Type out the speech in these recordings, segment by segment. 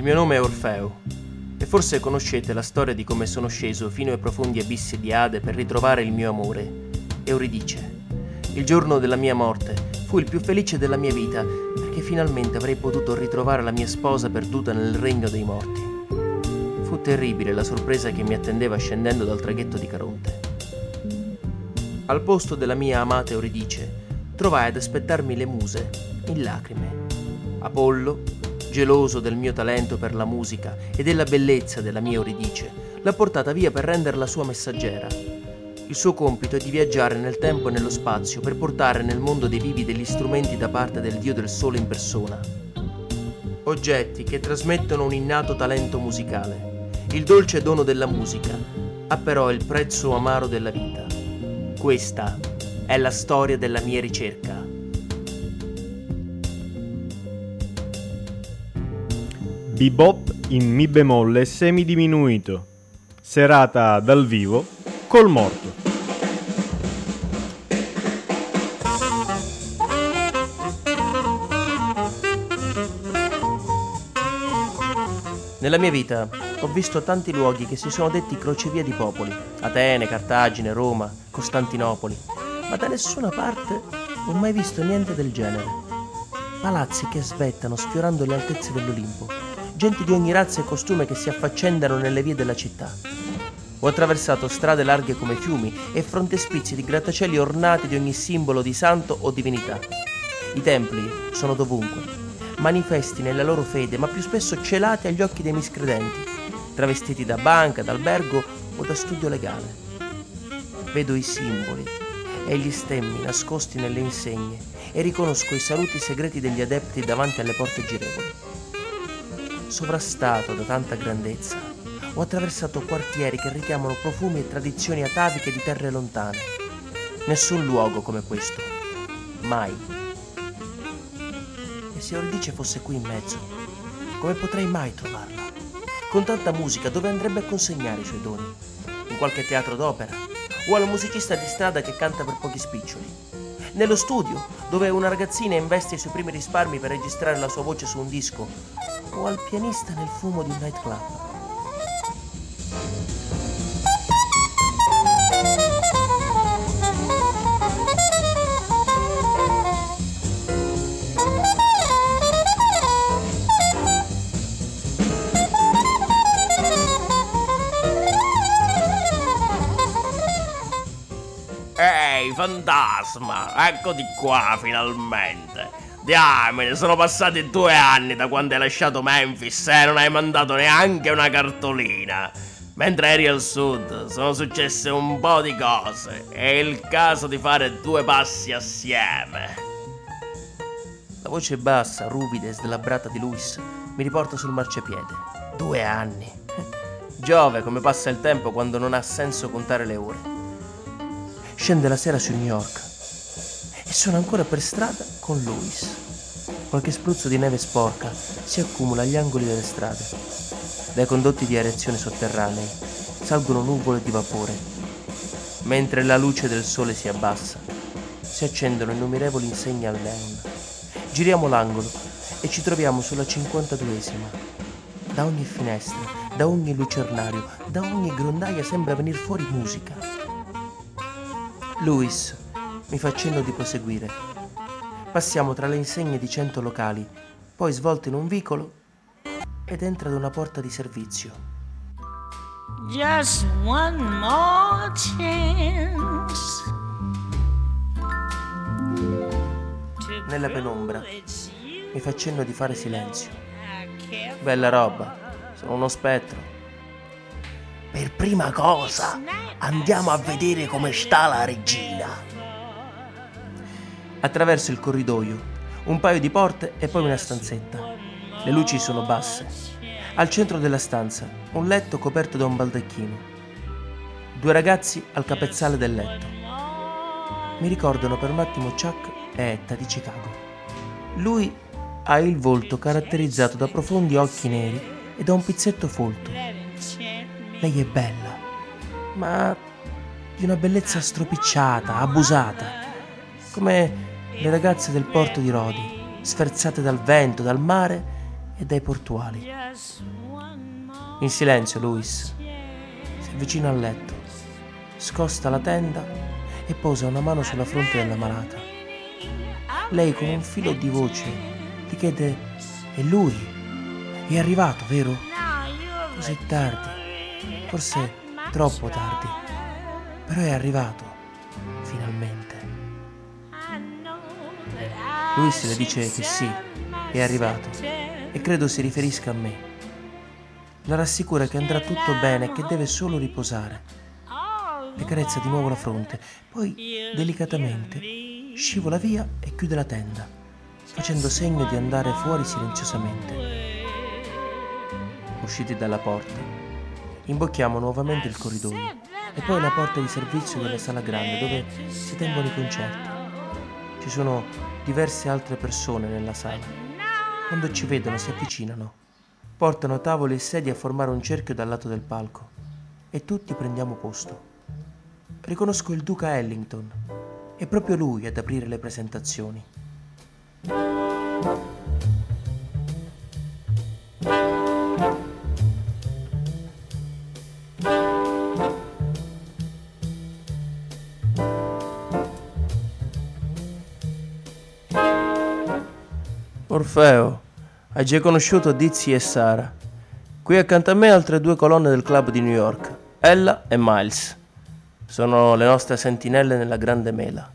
Il mio nome è Orfeo e forse conoscete la storia di come sono sceso fino ai profondi abissi di Ade per ritrovare il mio amore. Euridice. Il giorno della mia morte fu il più felice della mia vita perché finalmente avrei potuto ritrovare la mia sposa perduta nel regno dei morti. Fu terribile la sorpresa che mi attendeva scendendo dal traghetto di Caronte. Al posto della mia amata Euridice trovai ad aspettarmi le muse, in lacrime. Apollo, geloso del mio talento per la musica e della bellezza della mia Euridice, l'ha portata via per renderla sua messaggera. Il suo compito è di viaggiare nel tempo e nello spazio per portare nel mondo dei vivi degli strumenti da parte del dio del sole in persona. Oggetti che trasmettono un innato talento musicale. Il dolce dono della musica ha però il prezzo amaro della vita. Questa è la storia della mia ricerca. Bebop in Mi bemolle semidiminuito. Serata dal vivo col morto. Nella mia vita ho visto tanti luoghi che si sono detti crocevia di popoli. Atene, Cartagine, Roma, Costantinopoli. Ma da nessuna parte ho mai visto niente del genere. Palazzi che svettano sfiorando le altezze dell'Olimpo. Gente di ogni razza e costume che si affaccendano nelle vie della città. Ho attraversato strade larghe come fiumi e frontespizi di grattacieli ornati di ogni simbolo di santo o divinità. I templi sono dovunque, manifesti nella loro fede, ma più spesso celati agli occhi dei miscredenti, travestiti da banca, d'albergo o da studio legale. Vedo i simboli e gli stemmi nascosti nelle insegne e riconosco i saluti segreti degli adepti davanti alle porte girevoli. Sovrastato da tanta grandezza, ho attraversato quartieri che richiamano profumi e tradizioni ataviche di terre lontane. Nessun luogo come questo. Mai. E se Euridice fosse qui in mezzo, come potrei mai trovarla? Con tanta musica, dove andrebbe a consegnare i suoi doni? In qualche teatro d'opera? O al musicista di strada che canta per pochi spiccioli? Nello studio, dove una ragazzina investe i suoi primi risparmi per registrare la sua voce su un disco? O al pianista nel fumo di un nightclub? Ehi, fantasma, eccoti qua finalmente. Diamine, sono passati due anni da quando hai lasciato Memphis e non hai mandato neanche una cartolina. Mentre eri al sud sono successe un po' di cose. È il caso di fare due passi assieme. La voce bassa, ruvida e slabbrata di Luis mi riporta sul marciapiede. Due anni. Giove come passa il tempo quando non ha senso contare le ore. Scende la sera su New York e sono ancora per strada con Luis. Qualche spruzzo di neve sporca si accumula agli angoli delle strade. Dai condotti di areazione sotterranei salgono nuvole di vapore. Mentre la luce del sole si abbassa, si accendono innumerevoli insegne al neon. Giriamo l'angolo e ci troviamo sulla 52esima. Da ogni finestra, da ogni lucernario, da ogni grondaia sembra venir fuori musica. Luis mi fa cenno di proseguire. Passiamo tra le insegne di cento locali, poi svolta in un vicolo ed entra da una porta di servizio. Just one more chance. Nella penombra mi fa cenno di fare silenzio. Bella roba, sono uno spettro. Per prima cosa, andiamo a vedere come sta la regina. Attraverso il corridoio, un paio di porte e poi una stanzetta. Le luci sono basse. Al centro della stanza, un letto coperto da un baldacchino. Due ragazzi al capezzale del letto. Mi ricordano per un attimo Chuck e Etta di Chicago. Lui ha il volto caratterizzato da profondi occhi neri e da un pizzetto folto. Lei è bella, ma di una bellezza stropicciata, abusata, come le ragazze del porto di Rodi, sferzate dal vento, dal mare e dai portuali. In silenzio, Luis si avvicina al letto, scosta la tenda e posa una mano sulla fronte della malata. Lei con un filo di voce ti chiede, è lui? È arrivato, vero? Così tardi, forse troppo tardi, però è arrivato, that I Luis le dice che sì, è arrivato e credo si riferisca a me. La rassicura che andrà tutto bene e che deve solo riposare. Le carezza di nuovo la fronte, poi delicatamente scivola via e chiude la tenda, facendo segno di andare fuori silenziosamente. Usciti dalla porta, imbocchiamo nuovamente il corridoio e poi la porta di servizio della sala grande dove si tengono i concerti. Ci sono diverse altre persone nella sala. Quando ci vedono si avvicinano, portano tavoli e sedie a formare un cerchio dal lato del palco e tutti prendiamo posto. Riconosco il duca Ellington. È proprio lui ad aprire le presentazioni. Orfeo, hai già conosciuto Dizzy e Sara. Qui accanto a me altre due colonne del club di New York, Ella e Miles. Sono le nostre sentinelle nella grande mela.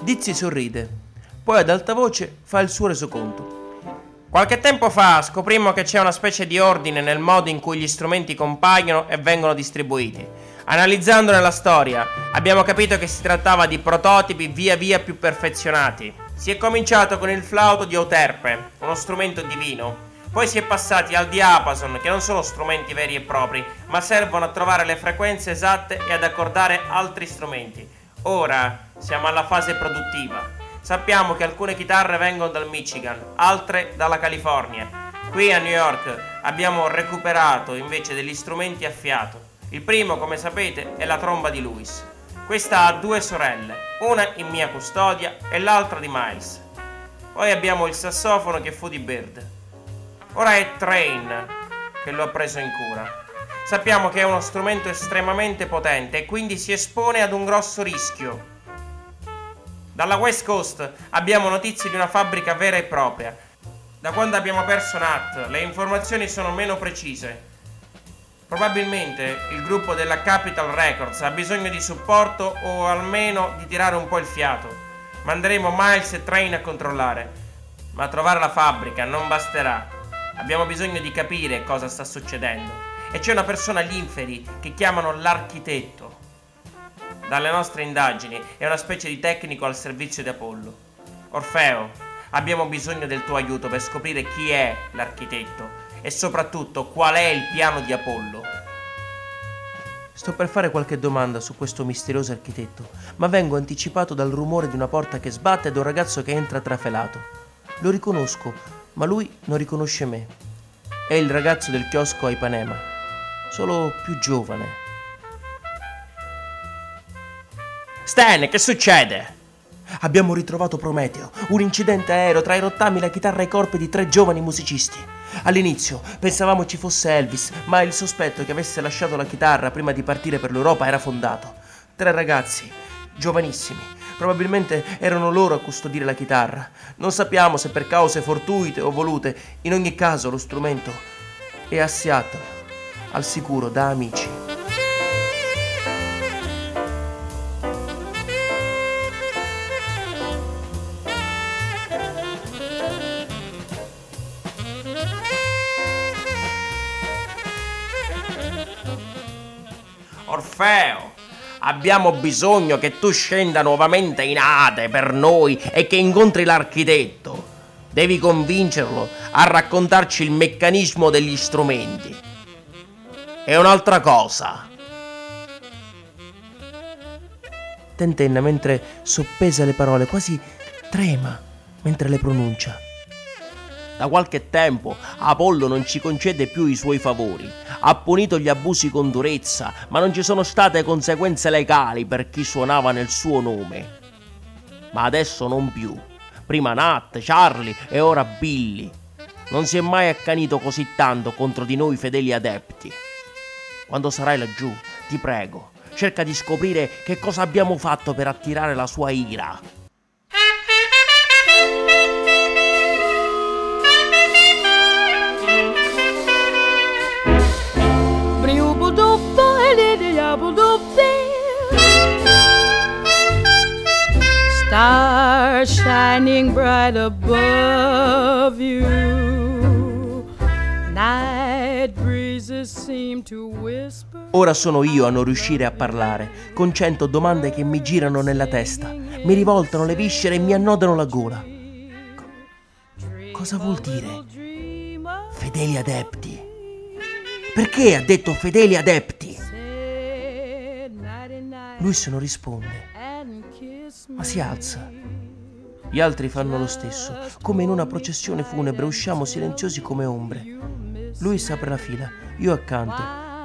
Dizzy sorride, poi ad alta voce fa il suo resoconto. Qualche tempo fa scoprimmo che c'è una specie di ordine nel modo in cui gli strumenti compaiono e vengono distribuiti. Analizzandone la storia, abbiamo capito che si trattava di prototipi via via più perfezionati. Si è cominciato con il flauto di Euterpe, uno strumento divino. Poi si è passati al diapason, che non sono strumenti veri e propri, ma servono a trovare le frequenze esatte e ad accordare altri strumenti. Ora siamo alla fase produttiva. Sappiamo che alcune chitarre vengono dal Michigan, altre dalla California. Qui a New York abbiamo recuperato invece degli strumenti a fiato. Il primo, come sapete, è la tromba di Lewis. Questa ha due sorelle, una in mia custodia e l'altra di Miles. Poi abbiamo il sassofono che fu di Bird. Ora è Train che lo ha preso in cura. Sappiamo che è uno strumento estremamente potente e quindi si espone ad un grosso rischio. Dalla West Coast abbiamo notizie di una fabbrica vera e propria. Da quando abbiamo perso Nat, le informazioni sono meno precise. Probabilmente il gruppo della Capital Records ha bisogno di supporto o almeno di tirare un po' il fiato. Manderemo Miles e Train a controllare. Ma trovare la fabbrica non basterà. Abbiamo bisogno di capire cosa sta succedendo. E c'è una persona agli inferi che chiamano l'architetto. Dalle nostre indagini è una specie di tecnico al servizio di Apollo. Orfeo, abbiamo bisogno del tuo aiuto per scoprire chi è l'architetto e soprattutto qual è il piano di Apollo. Sto per fare qualche domanda su questo misterioso architetto, ma vengo anticipato dal rumore di una porta che sbatte e da un ragazzo che entra trafelato. Lo riconosco, ma lui non riconosce me. È il ragazzo del chiosco a Ipanema, solo più giovane. Stan, che succede? Abbiamo ritrovato Prometeo, un incidente aereo tra i rottami, la chitarra e i corpi di tre giovani musicisti. All'inizio pensavamo ci fosse Elvis, ma il sospetto che avesse lasciato la chitarra prima di partire per l'Europa era fondato. Tre ragazzi, giovanissimi, probabilmente erano loro a custodire la chitarra. Non sappiamo se per cause fortuite o volute, in ogni caso lo strumento è a Seattle, al sicuro da amici. Orfeo, abbiamo bisogno che tu scenda nuovamente in Ade per noi e che incontri l'architetto. Devi convincerlo a raccontarci il meccanismo degli strumenti. E un'altra cosa. Tentenna mentre soppesa le parole, quasi trema mentre le pronuncia. Da qualche tempo Apollo non ci concede più i suoi favori. Ha punito gli abusi con durezza, ma non ci sono state conseguenze legali per chi suonava nel suo nome. Ma adesso non più. prima Nat, Charlie e ora Billy. Non si è mai accanito così tanto contro di noi fedeli adepti. Quando sarai laggiù, ti prego, cerca di scoprire che cosa abbiamo fatto per attirare la sua ira. Stars shining bright above you. Night breezes seem to whisper. Ora sono io a non riuscire a parlare, con cento domande che mi girano nella testa, mi rivoltano le viscere e mi annodano la gola. Co- cosa vuol dire? Fedeli adepti. Perché ha detto fedeli adepti? Lui se non risponde, ma si alza. Gli altri fanno lo stesso, come in una processione funebre usciamo silenziosi come ombre. Lui apre la fila, io accanto,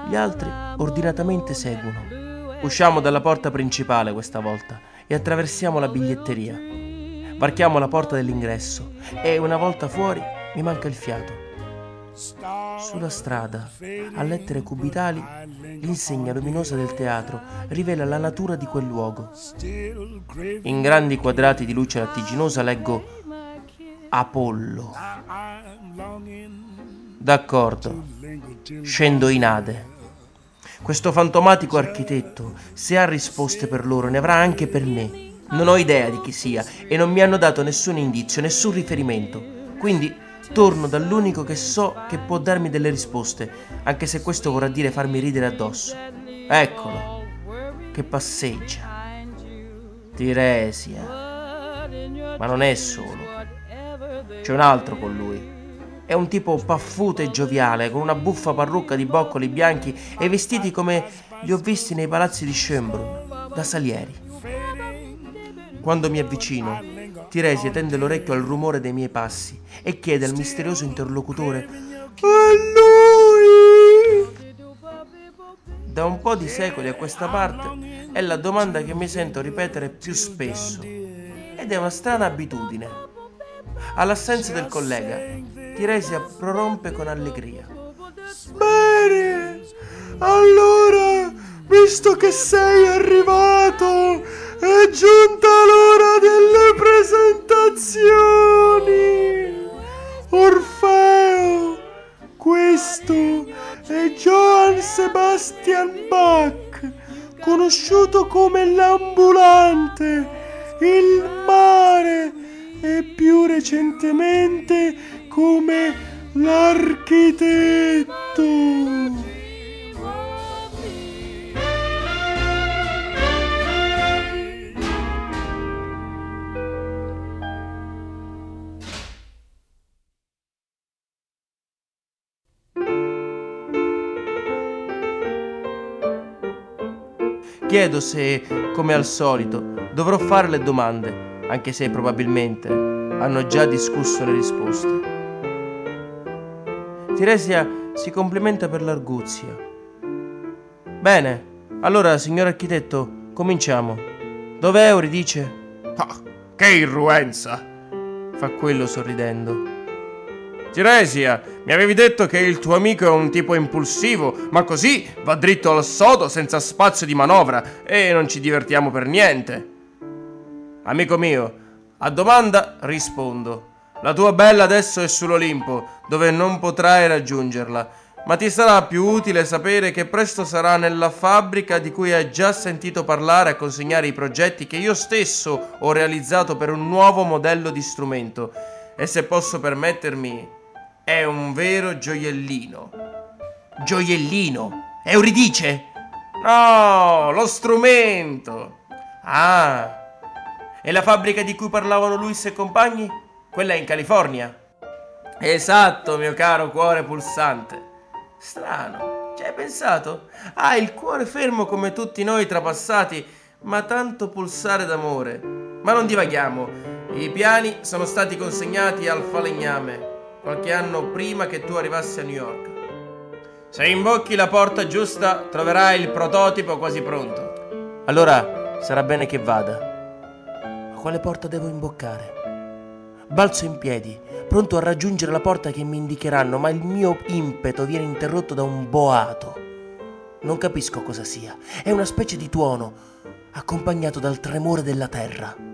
gli altri ordinatamente seguono. Usciamo dalla porta principale questa volta e attraversiamo la biglietteria. Varchiamo la porta dell'ingresso e una volta fuori mi manca il fiato. Sulla strada, a lettere cubitali, l'insegna luminosa del teatro rivela la natura di quel luogo. In grandi quadrati di luce lattiginosa leggo Apollo. D'accordo, scendo in Ade. Questo fantomatico architetto, se ha risposte per loro, ne avrà anche per me. Non ho idea di chi sia e non mi hanno dato nessun indizio, nessun riferimento. Quindi torno dall'unico che so che può darmi delle risposte, anche se questo vorrà dire farmi ridere addosso. Eccolo, che passeggia. Tiresia. Ma non è solo. C'è un altro con lui. È un tipo paffuto e gioviale, con una buffa parrucca di boccoli bianchi e vestiti come li ho visti nei palazzi di Schönbrunn, da Salieri. Quando mi avvicino, Tiresia tende l'orecchio al rumore dei miei passi e chiede al misterioso interlocutore «È lui!» Da un po' di secoli a questa parte è la domanda che mi sento ripetere più spesso ed è una strana abitudine. All'assenza del collega, Tiresia prorompe con allegria. Bene, allora, visto che sei arrivato, è giunta l'ora delle presentazioni. Orfeo, questo è Johann Sebastian Bach, conosciuto come l'ambulante, il mare e più recentemente come l'architetto. Chiedo se, come al solito, dovrò fare le domande, anche se probabilmente hanno già discusso le risposte. Tiresia si complimenta per l'arguzia. Bene, allora, signor architetto, cominciamo. Dov'è Euridice? Ah, che irruenza! Fa quello sorridendo. Tiresia, mi avevi detto che il tuo amico è un tipo impulsivo, ma così va dritto al sodo senza spazio di manovra e non ci divertiamo per niente. Amico mio, a domanda rispondo. La tua bella adesso è sull'Olimpo, dove non potrai raggiungerla, ma ti sarà più utile sapere che presto sarà nella fabbrica di cui hai già sentito parlare a consegnare i progetti che io stesso ho realizzato per un nuovo modello di strumento. E se posso permettermi, è un vero gioiellino. Gioiellino? Euridice? No, lo strumento. Ah, e la fabbrica di cui parlavano Luis e compagni? Quella è in California. Esatto, mio caro cuore pulsante. Strano, ci hai pensato? Ha il cuore fermo come tutti noi trapassati, ma tanto pulsare d'amore. Ma non divaghiamo. I piani sono stati consegnati al falegname qualche anno prima che tu arrivassi a New York. Se imbocchi la porta giusta, troverai il prototipo quasi pronto. Allora sarà bene che vada. Ma quale porta devo imboccare? Balzo in piedi, pronto a raggiungere la porta che mi indicheranno, ma il mio impeto viene interrotto da un boato. Non capisco cosa sia. È una specie di tuono, accompagnato dal tremore della terra.